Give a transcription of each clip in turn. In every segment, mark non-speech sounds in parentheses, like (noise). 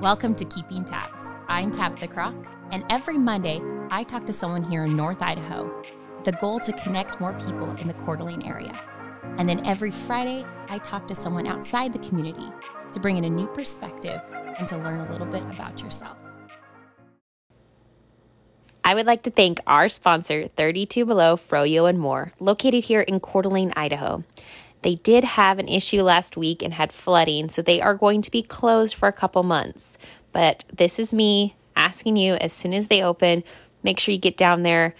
Welcome to Keeping Tabs. I'm Tabitha Crock, and every Monday I talk to someone here in North Idaho. With the goal to connect more people in the Coeur d'Alene area. And then every Friday I talk to someone outside the community to bring in a new perspective and to learn a little bit about yourself. I would like to thank our sponsor, 32 Below Froyo and More, located here in Coeur d'Alene, Idaho. They did have an issue last week and had flooding, so they are going to be closed for a couple months. But this is me asking you as soon as they open, make sure you get down there,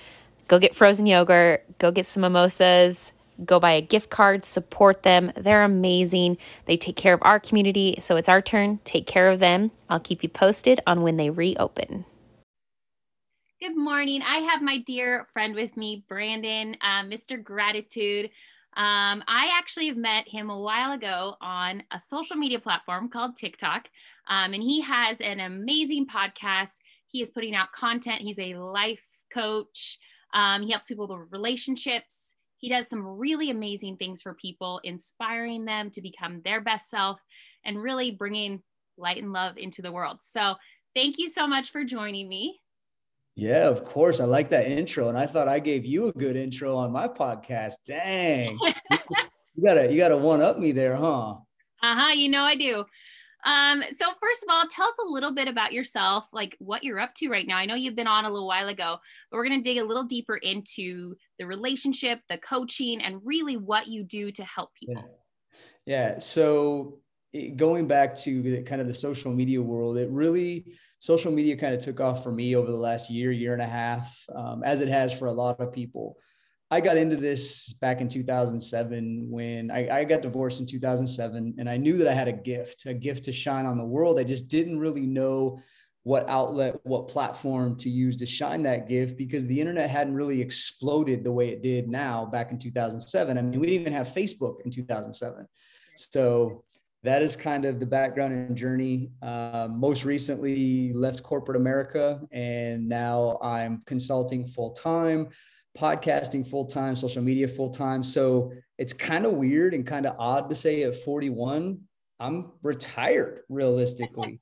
go get frozen yogurt, go get some mimosas, go buy a gift card, support them. They're amazing. They take care of our community, so it's our turn. Take care of them. I'll keep you posted on when they reopen. Good morning. I have my dear friend with me, Brandon, uh, Mr. Gratitude. Um, I actually met him a while ago on a social media platform called TikTok, um, and he has an amazing podcast. He is putting out content. He's a life coach. Um, he helps people with relationships. He does some really amazing things for people, inspiring them to become their best self and really bringing light and love into the world. So, thank you so much for joining me. Yeah, of course. I like that intro. And I thought I gave you a good intro on my podcast. Dang. (laughs) you gotta you gotta one up me there, huh? Uh-huh. You know I do. Um, so first of all, tell us a little bit about yourself, like what you're up to right now. I know you've been on a little while ago, but we're gonna dig a little deeper into the relationship, the coaching, and really what you do to help people. Yeah. yeah. So going back to the, kind of the social media world, it really social media kind of took off for me over the last year, year and a half, um, as it has for a lot of people. I got into this back in 2007 when I, I, got divorced in 2007, and I knew that I had a gift, a gift to shine on the world. I just didn't really know what outlet, what platform to use to shine that gift because the internet hadn't really exploded the way it did now back in 2007. I mean, we didn't even have Facebook in 2007. So that is kind of the background and journey. Uh, most recently, left corporate America, and now I'm consulting full time, podcasting full time, social media full time. So it's kind of weird and kind of odd to say at 41, I'm retired realistically,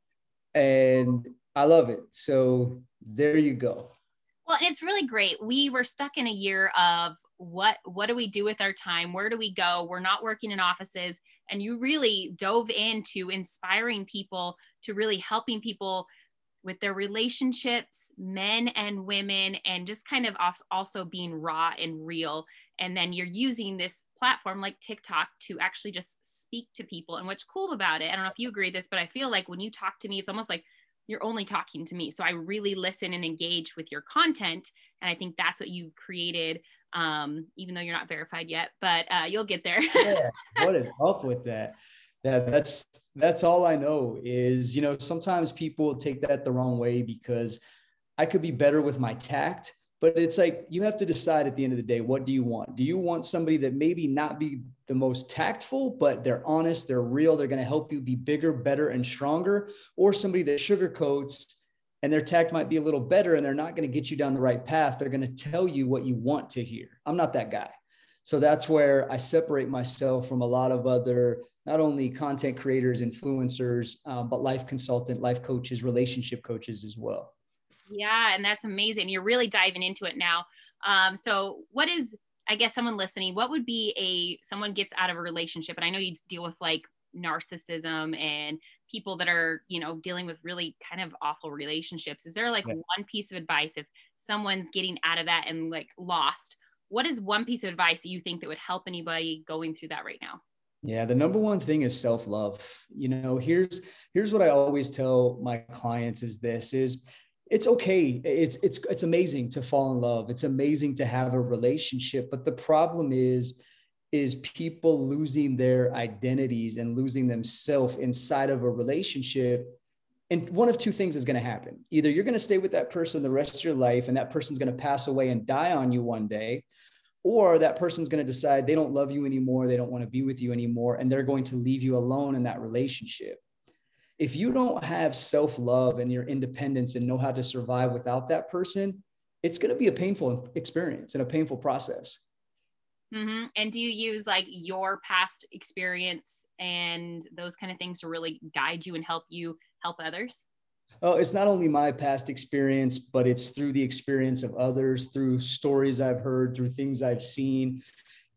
and I love it. So there you go. Well, it's really great. We were stuck in a year of what what do we do with our time where do we go we're not working in offices and you really dove into inspiring people to really helping people with their relationships men and women and just kind of also being raw and real. And then you're using this platform like TikTok to actually just speak to people and what's cool about it I don't know if you agree with this but I feel like when you talk to me it's almost like you're only talking to me. So I really listen and engage with your content and I think that's what you created um, even though you're not verified yet, but uh, you'll get there. yeah. (laughs) What is up with that? Yeah, that's that's all I know is, you know, sometimes people take that the wrong way because I could be better with my tact, but it's like you have to decide at the end of the day, what do you want? Do you want somebody that maybe not be the most tactful, but they're honest, they're real, they're going to help you be bigger, better, and stronger, or somebody that sugarcoats and their tact might be a little better and they're not going to get you down the right path. They're going to tell you what you want to hear. I'm not that guy. So that's where I separate myself from a lot of other, not only content creators, influencers, um, but life consultant, life coaches, relationship coaches as well. Yeah, and that's amazing. You're really diving into it now. Um, so, what is, I guess, someone listening? What would be a someone gets out of a relationship? And I know you deal with like narcissism and people that are you know dealing with really kind of awful relationships. Is there like yeah. one piece of advice if someone's getting out of that and like lost? What is one piece of advice that you think that would help anybody going through that right now? Yeah the number one thing is self-love. You know here's here's what i always tell my clients is this is it's okay. It's it's it's amazing to fall in love. It's amazing to have a relationship but the problem is is people losing their identities and losing themselves inside of a relationship. And one of two things is going to happen. Either you're going to stay with that person the rest of your life and that person's going to pass away and die on you one day or that person's going to decide they don't love you anymore they don't want to be with you anymore and they're going to leave you alone in that relationship. If you don't have self-love and your independence and know how to survive without that person it's going to be a painful experience and a painful process Mm-hmm. And do you use like your past experience and those kind of things to really guide you and help you help others? Oh, it's not only my past experience, but it's through the experience of others, through stories I've heard, through things I've seen.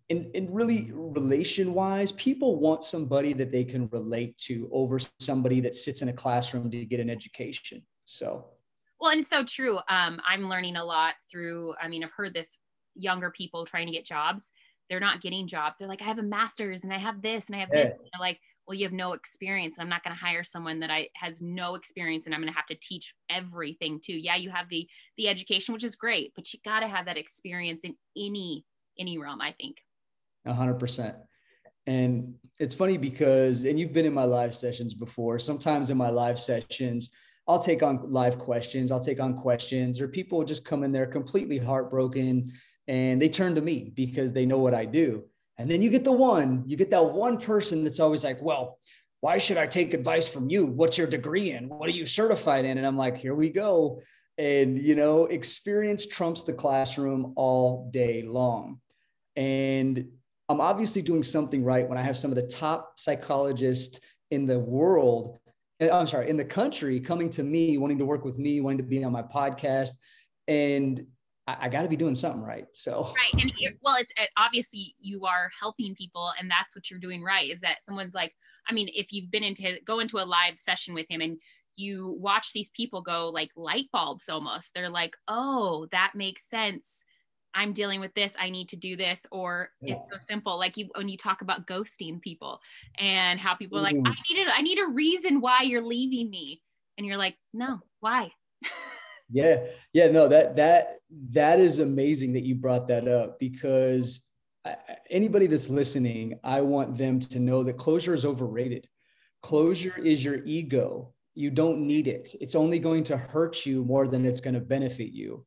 And, and really, relation wise, people want somebody that they can relate to over somebody that sits in a classroom to get an education. So, well, and so true. Um, I'm learning a lot through, I mean, I've heard this younger people trying to get jobs. They're not getting jobs. They're like, I have a master's and I have this and I have yeah. this. And they're like, well you have no experience i'm not going to hire someone that i has no experience and i'm going to have to teach everything too yeah you have the the education which is great but you got to have that experience in any any realm i think 100% and it's funny because and you've been in my live sessions before sometimes in my live sessions I'll take on live questions. I'll take on questions, or people just come in there completely heartbroken and they turn to me because they know what I do. And then you get the one, you get that one person that's always like, well, why should I take advice from you? What's your degree in? What are you certified in? And I'm like, here we go. And, you know, experience trumps the classroom all day long. And I'm obviously doing something right when I have some of the top psychologists in the world, eh, I'm sorry, in the country coming to me, wanting to work with me, wanting to be on my podcast. And I, I got to be doing something right. So right, and well, it's obviously you are helping people, and that's what you're doing right. Is that someone's like, I mean, if you've been into go into a live session with him and you watch these people go like light bulbs almost. They're like, oh, that makes sense. I'm dealing with this. I need to do this. Or yeah. it's so simple. Like you, when you talk about ghosting people and how people are like, mm-hmm. I need it. I need a reason why you're leaving me. And you're like, no, why? (laughs) Yeah. Yeah. No, that, that, that is amazing that you brought that up because anybody that's listening, I want them to know that closure is overrated. Closure is your ego. You don't need it. It's only going to hurt you more than it's going to benefit you.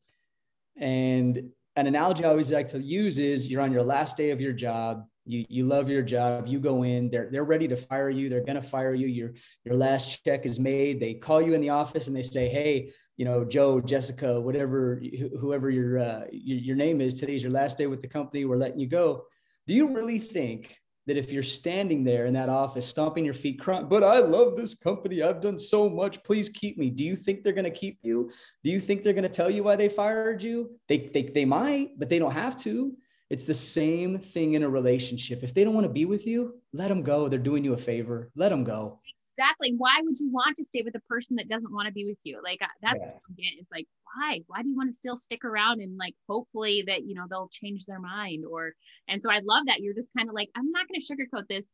And an analogy I always like to use is you're on your last day of your job you you love your job. You go in. They're they're ready to fire you. They're going to fire you. Your your last check is made. They call you in the office and they say hey you know joe jessica whatever whoever your uh, your, your name is today's your last day with the company. We're letting you go. Do you really think that if you're standing there in that office stomping your feet crying but i love this company. I've done so much. Please keep me. Do you think they're going to keep you? Do you think they're going to tell you why they fired you? They, they they might but they don't have to it's the same thing in a relationship. If they don't want to be with you, let them go. They're doing you a favor. Let them go. Exactly. Why would you want to stay with a person that doesn't want to be with you? Like uh, that's yeah. what I get is like, why? Why do you want to still stick around and like hopefully that you know they'll change their mind or and so I love that you're just kind of like, I'm not gonna sugarcoat this.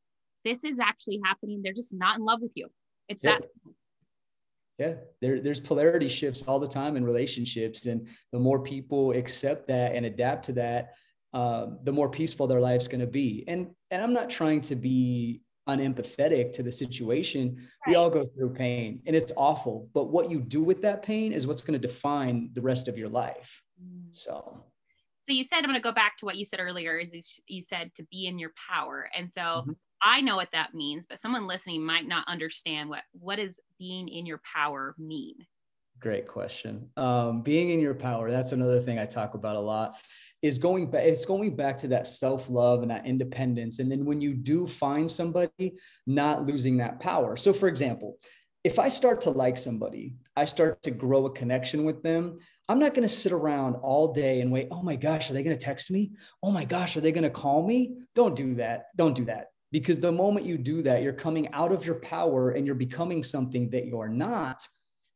This is actually happening. They're just not in love with you. It's yeah. that yeah there, there's polarity shifts all the time in relationships and the more people accept that and adapt to that uh, the more peaceful their life's going to be. And and I'm not trying to be unempathetic to the situation. Right. We all go through pain, and it's awful. But what you do with that pain is what's going to define the rest of your life. Mm. So. So you said I'm going to go back to what you said earlier. Is you said to be in your power, and so mm-hmm. I know what that means, but someone listening might not understand what what does being in your power mean. Great question. Um, being in your power, that's another thing I talk about a lot is going back it's going back to that self-love and that independence. And then when you do find somebody not losing that power. So for example if i start to like somebody i start to grow a connection with them i'm not going to sit around all day and wait oh my gosh are they going to text me? Oh my gosh are they going to call me? Don't do that. Don't do that. Because the moment you do that you're coming out of your power and you're becoming something that you're not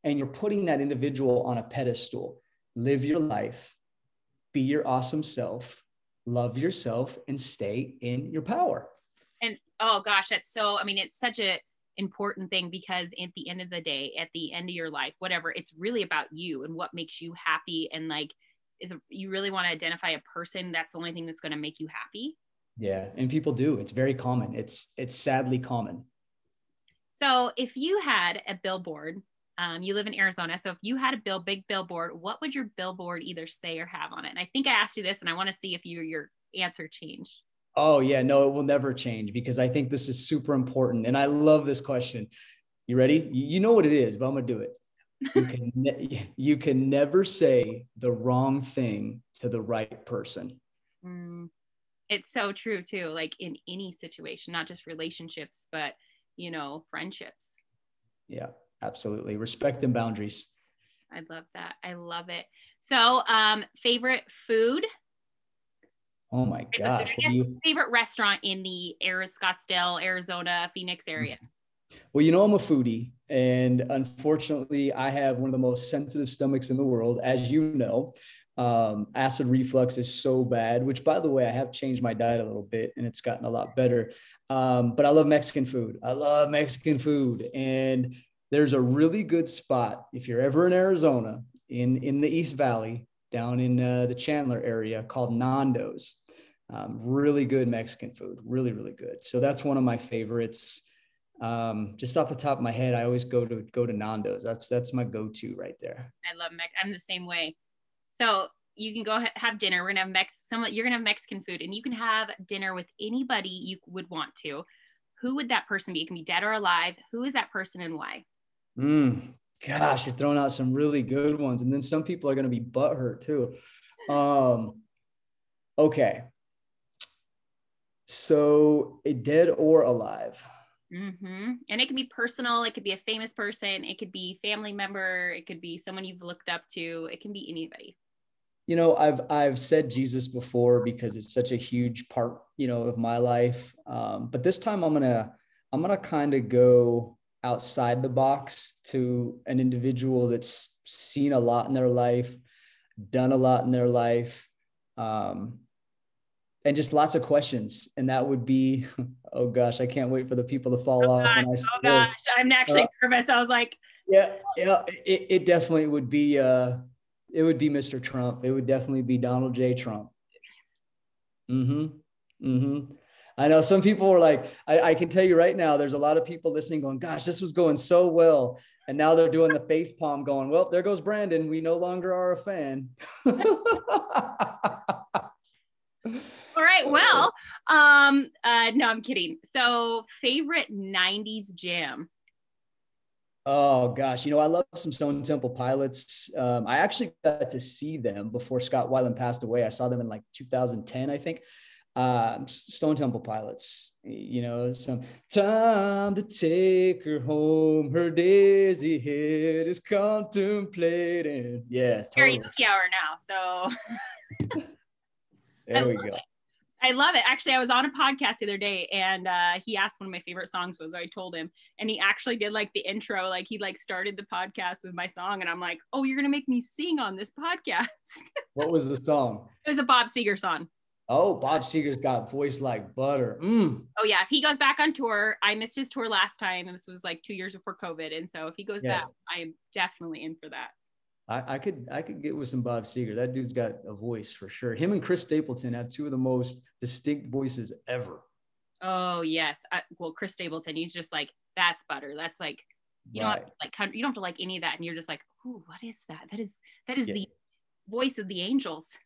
and you're putting that individual on a pedestal. Live your life be your awesome self, love yourself, and stay in your power. And oh gosh, that's so, I mean, it's such a important thing because at the end of the day, at the end of your life, whatever, it's really about you and what makes you happy. And like, is you really want to identify a person that's the only thing that's going to make you happy? Yeah. And people do. It's very common. It's, it's sadly common. So if you had a billboard um, you live in Arizona. So if you had a bill, big billboard, what would your billboard either say or have on it? And I think I asked you this and I want to see if you, your answer changed. Oh yeah, no, it will never change because I think this is super important. And I love this question. You ready? You know what it is, but I'm gonna do it. You can, (laughs) ne- you can never say the wrong thing to the right person. Mm, it's so true too. Like in any situation, not just relationships, but you know, friendships. Yeah absolutely. Respect and boundaries. I love that. I love it. So, um, favorite food? Oh my gosh. You- favorite restaurant in the Arizona, Scottsdale, Arizona, Phoenix area? Well, you know, I'm a foodie, and unfortunately, I have one of the most sensitive stomachs in the world, as you know. Um, acid reflux is so bad, which, by the way, I have changed my diet a little bit and it's gotten a lot better. Um, but I love Mexican food. I love Mexican food. And there's a really good spot if you're ever in Arizona in, in the East Valley, down in uh, the Chandler area called Nando's. Um, really good Mexican food, really, really good. So that's one of my favorites. Um, just off the top of my head, I always go to go to Nando's. That's that's my go-to right there. I love Mex. I'm the same way. So you can go have dinner. We're gonna have Mex. Some you're gonna have Mexican food, and you can have dinner with anybody you would want to. Who would that person be? It can be dead or alive. Who is that person and why? Mm, gosh, you're throwing out some really good ones, and then some people are gonna be butthurt too. Um, okay. So, a dead or alive? Mm-hmm. And it can be personal. It could be a famous person. It could be family member. It could be someone you've looked up to. It can be anybody. You know, I've I've said Jesus before because it's such a huge part, you know, of my life. Um, but this time I'm gonna I'm gonna kind of go outside the box to an individual that's seen a lot in their life, done a lot in their life, um, and just lots of questions. And that would be, (laughs) oh gosh, I can't wait for the people to fall oh off. Gosh, oh gosh, I'm actually uh, nervous. I was like, yeah, yeah, it, it definitely would be. Uh, it would be Mr. Trump. It would definitely be Donald J. Trump. Mm-hmm. Mm-hmm. I know some people were like, I, I, can tell you right now, there's a lot of people listening going, gosh, this was going so well. And now they're doing the faith palm going, well, there goes Brandon. We no longer are a fan. (laughs) All right. Well, um, uh, no, I'm kidding. So favorite 90s jam. Oh gosh, you know I love some Stone Temple Pilots. Um, I actually got to see them before Scott Weiland passed away. I saw them in like 2010, I think. Um, Stone Temple Pilots. You know, some time to take her home. Her daisy head is contemplating. Yeah, totally. karaoke hour now. So (laughs) there we go. It. I love it. Actually, I was on a podcast the other day and uh, he asked one of my favorite songs was. I told him, and he actually did like the intro. Like he like started the podcast with my song, and I'm like, oh, you're gonna make me sing on this (laughs) podcast. what was the song? It was a Bob Seger song. Oh, Bob Seger's got voice like butter. Mm. Oh yeah, if he goes back on tour, I missed his tour last time, and this was like two years before COVID, and so if he goes yeah. back, I am definitely in for that. I, I, could I could get with some Bob Seger. That dude's got a voice for sure. Him and Chris Stapleton have two of the most distinct voices ever. Oh yes, I, well Chris Stapleton, he's just like that's butter. That's like you right. know like you don't have to like any of that, and you're just like, ooh, what is that? That is that is yeah. the voice of the angels.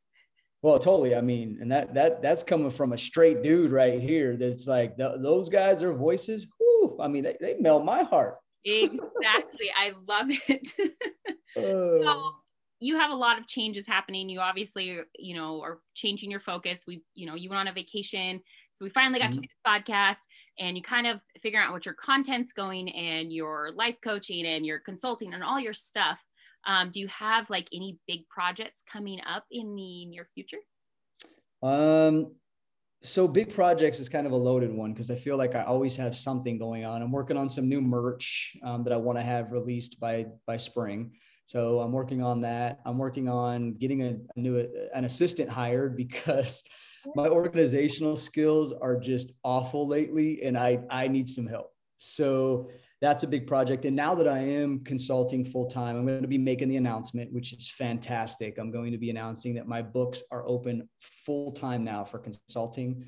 Well, totally. I mean, and that that that's coming from a straight dude right here. That's like th- those guys, their voices. Whoo, I mean, they, they melt my heart. exactly. I love it. (laughs) so oh. you have a lot of changes happening. You obviously, you know, are changing your focus. We, you know, you went on a vacation. So we finally got mm-hmm. to do this podcast and you kind of figure out what your content's going and your life coaching and your consulting and all your stuff. Um, do you have like any big projects coming up in the near future? Um, so big projects is kind of a loaded one because I feel like I always have something going on. I'm working on some new merch um, that I want to have released by by spring. So I'm working on that. I'm working on getting a, a new an assistant hired (laughs) because my organizational skills are just awful lately, and I I need some help. So that's a big project. And now that I am consulting full time, I'm going to be making the announcement, which is fantastic. I'm going to be announcing that my books are open full time now for consulting.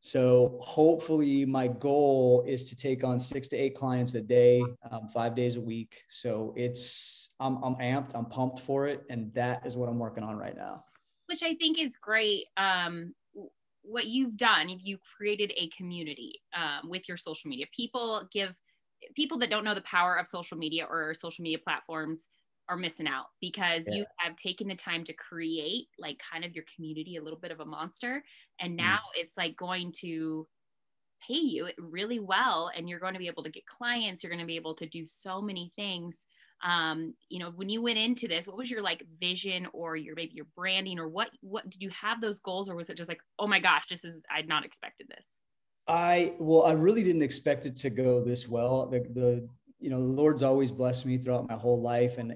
So hopefully, my goal is to take on six to eight clients a day, um, five days a week. So it's I'm, I'm amped, I'm pumped for it, and that is what I'm working on right now. Which I think is great. Um, what you've done, you created a community um, with your social media. People give people that don't know the power of social media or social media platforms are missing out because yeah. you have taken the time to create like kind of your community a little bit of a monster and mm. now mm. it's like going to pay you really well and you're going to be able to get clients you're going to be able to do so many things um, you know when you went into this what was your like vision or your maybe your branding or what what did you have those goals or was it just like oh my gosh this is i'd not expected this i well i really didn't expect it to go this well the, the you know the lord's always blessed me throughout my whole life and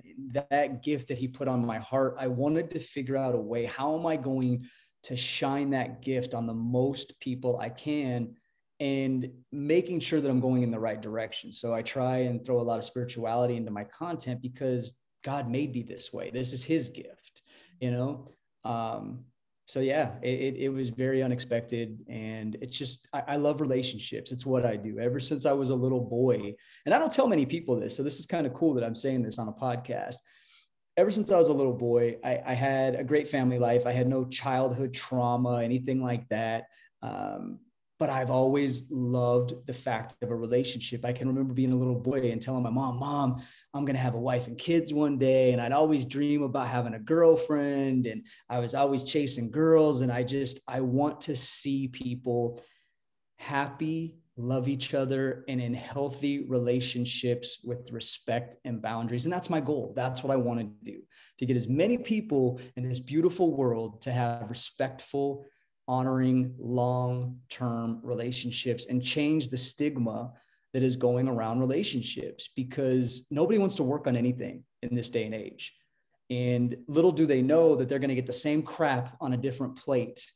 that gift that he put on my heart i wanted to figure out a way how am i going to shine that gift on the most people i can and making sure that I'm going in the right direction. So I try and throw a lot of spirituality into my content because God made me this way. This is His gift, you know. Um, so yeah, it, it, was very unexpected, and it's just I, I love relationships. It's what I do ever since I was a little boy, and I don't tell many people this. So this is kind of cool that I'm saying this on a podcast. Ever since I was a little boy, I, I had a great family life. I had no childhood trauma, anything like that. Um, but I've always loved the fact of a relationship. I can remember being a little boy and telling my mom, Mom, I'm going to have a wife and kids one day. And I'd always dream about having a girlfriend. And I was always chasing girls. And I just, I want to see people happy, love each other, and in healthy relationships with respect and boundaries. And that's my goal. That's what I want to do to get as many people in this beautiful world to have respectful, honoring long term relationships and change the stigma that is going around relationships because nobody wants to work on anything in this day and age. And little do they know that they're going to get the same crap on a different plate.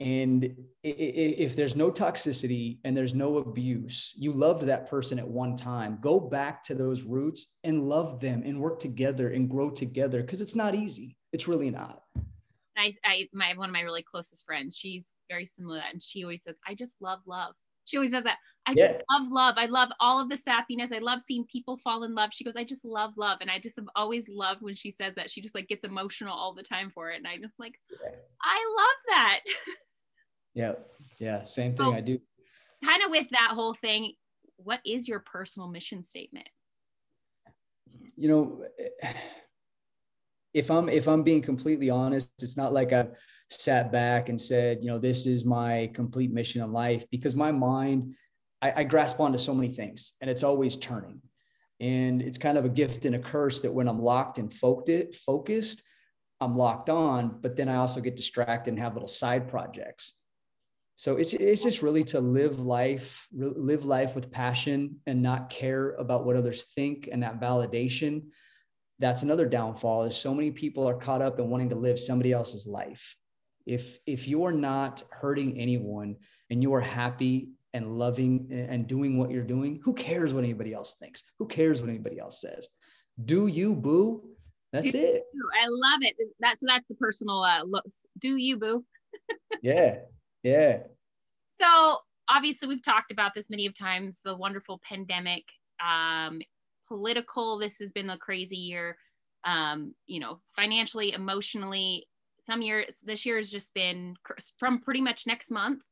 And if there's no toxicity and there's no abuse, you loved that person at one time, go back to those roots and love them and work together and grow together because it's not easy. It's really not. I, I, my one of my really closest friends, she's very similar to that, and she always says, "I just love love." She always says that. I just yeah. love love. I love all of the sappiness. I love seeing people fall in love. She goes, I just love love, and I just have always loved when she says that. She just like gets emotional all the time for it, and I just like, I love that. (laughs) yeah, yeah, same thing. So, I do. Kind of with that whole thing. What is your personal mission statement? You know if I'm if I'm being completely honest, it's not like I've sat back and said, you know, this is my complete mission in life because my mind, I, I grasp onto so many things and it's always turning. And it's kind of a gift and a curse that when I'm locked and focused, I'm locked on, but then I also get distracted and have little side projects. So it's, it's just really to live life, live life with passion and not care about what others think and that validation that's another downfall is so many people are caught up in wanting to live somebody else's life. If if you are not hurting anyone and you are happy and loving and doing what you're doing who cares what anybody else thinks? Who cares what anybody else says? Do you boo? That's do it. you. i love it. That's that's the personal uh looks do you boo? (laughs) Yeah yeah. So obviously we've talked about this many of times the wonderful pandemic um political. This has been a crazy year, um, you know, financially, emotionally. Some years, this year has just been from pretty much next month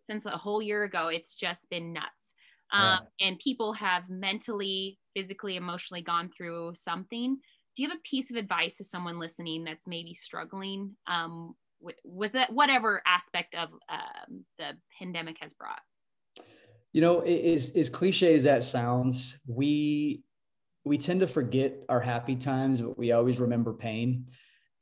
since a whole year ago. It's just been nuts. Um, yeah. And people have mentally, physically, emotionally gone through something. Do you have a piece of advice to someone listening that's maybe struggling um, with, with whatever aspect of um, the pandemic has brought? You know, as, as cliche as that sounds, we we tend to forget our happy times, but we always remember pain.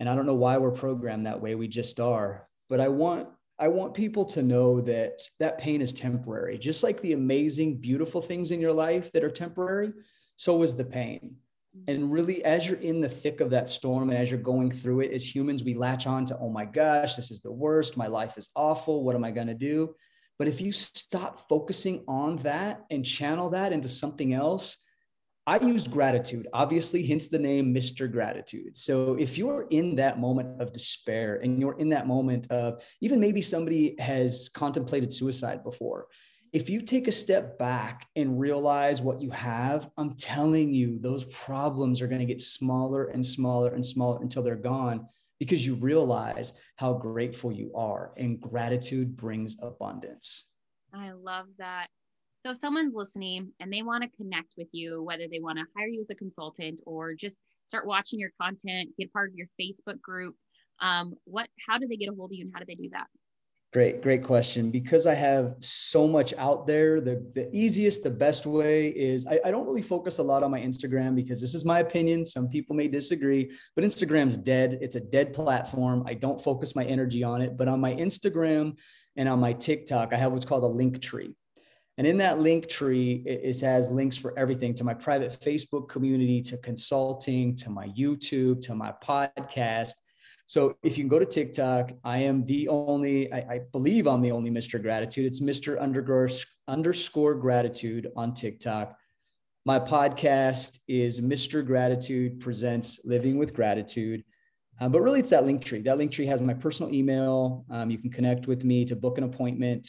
And I don't know why we're programmed that way. We just are. But I want I want people to know that that pain is temporary. Just like the amazing, beautiful things in your life that are temporary, so is the pain. And really, as you're in the thick of that storm and as you're going through it, as humans, we latch on to, oh my gosh, this is the worst. My life is awful. What am I going to do? But if you stop focusing on that and channel that into something else, I use gratitude, obviously, hence the name Mr. Gratitude. So if you're in that moment of despair and you're in that moment of even maybe somebody has contemplated suicide before, if you take a step back and realize what you have, I'm telling you, those problems are going to get smaller and smaller and smaller until they're gone because you realize how grateful you are. And gratitude brings abundance. I love that. So, if someone's listening and they want to connect with you, whether they want to hire you as a consultant or just start watching your content, get part of your Facebook group, um, what, how do they get a hold of you and how do they do that? Great, great question. Because I have so much out there, the, the easiest, the best way is I, I, don't really focus a lot on my Instagram because this is my opinion. Some people may disagree, but Instagram's dead. It's a dead platform. I don't focus my energy on it. But on my Instagram and on my TikTok, I have what's called a link tree. And in that link tree, it, it has links for everything to my private Facebook community, to consulting, to my YouTube, to my podcast so if you can go to TikTok, I am the only, I, I believe I'm the only Mr. Gratitude. It's Mr. Underscore, underscore Gratitude on TikTok. My podcast is Mr. Gratitude Presents Living with Gratitude. Um, but really, it's that link tree. That link tree has my personal email. Um, you can connect with me to book an appointment.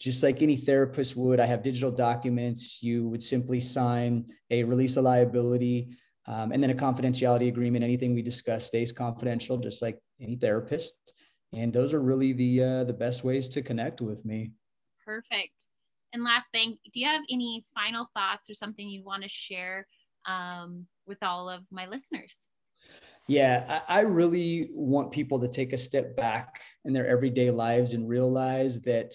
Just like any therapist would, I have digital documents. You would simply sign a release of liability um, and then a confidentiality agreement. Anything we discuss stays confidential, just like any therapist. And those are really the uh, the best ways to connect with me. Perfect. And last thing, do you have any final thoughts or something you want to share um, with all of my listeners? Yeah, I, I really want people to take a step back in their everyday lives and realize that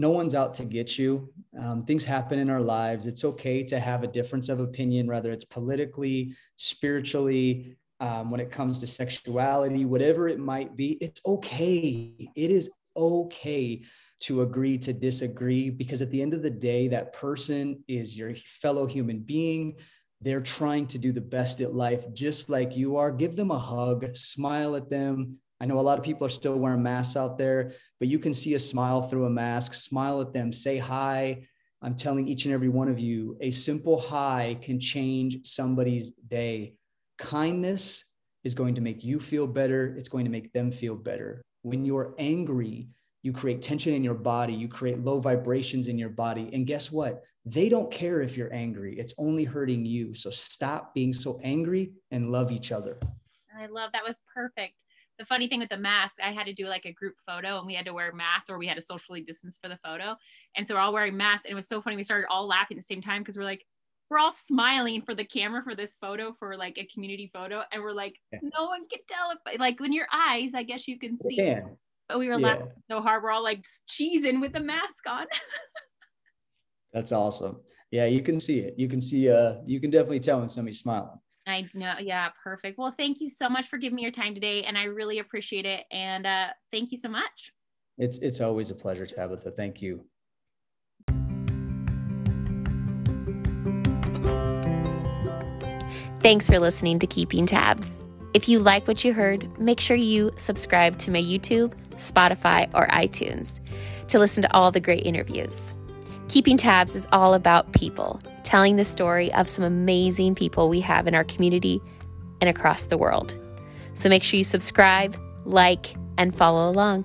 no one's out to get you. Um, things happen in our lives. It's okay to have a difference of opinion, whether it's politically, spiritually, um, when it comes to sexuality, whatever it might be. It's okay. It is okay to agree to disagree because at the end of the day, that person is your fellow human being. They're trying to do the best at life, just like you are. Give them a hug, smile at them, I know a lot of people are still wearing masks out there, but you can see a smile through a mask. Smile at them, say hi. I'm telling each and every one of you, a simple hi can change somebody's day. Kindness is going to make you feel better, it's going to make them feel better. When you're angry, you create tension in your body, you create low vibrations in your body. And guess what? They don't care if you're angry, it's only hurting you. So stop being so angry and love each other. I love that was perfect the funny thing with the mask, I had to do like a group photo and we had to wear masks or we had to socially distance for the photo. And so we're all wearing masks. And it was so funny. We started all laughing at the same time because we're like, we're all smiling for the camera for this photo for like a community photo. And we're like, yeah. no one can tell if like when your eyes, I guess you can see. Yeah. But we were yeah. laughing so hard. We're all like cheesing with the mask on. (laughs) That's awesome. Yeah, you can see it. You can see uh you can definitely tell when somebody's smiling. I know. Yeah, perfect. Well, thank you so much for giving me your time today, and I really appreciate it. And uh, thank you so much. It's it's always a pleasure, Tabitha. Thank you. Thanks for listening to Keeping Tabs. If you like what you heard, make sure you subscribe to my YouTube, Spotify, or iTunes to listen to all the great interviews. Keeping Tabs is all about people, telling the story of some amazing people we have in our community and across the world. So make sure you subscribe, like, and follow along.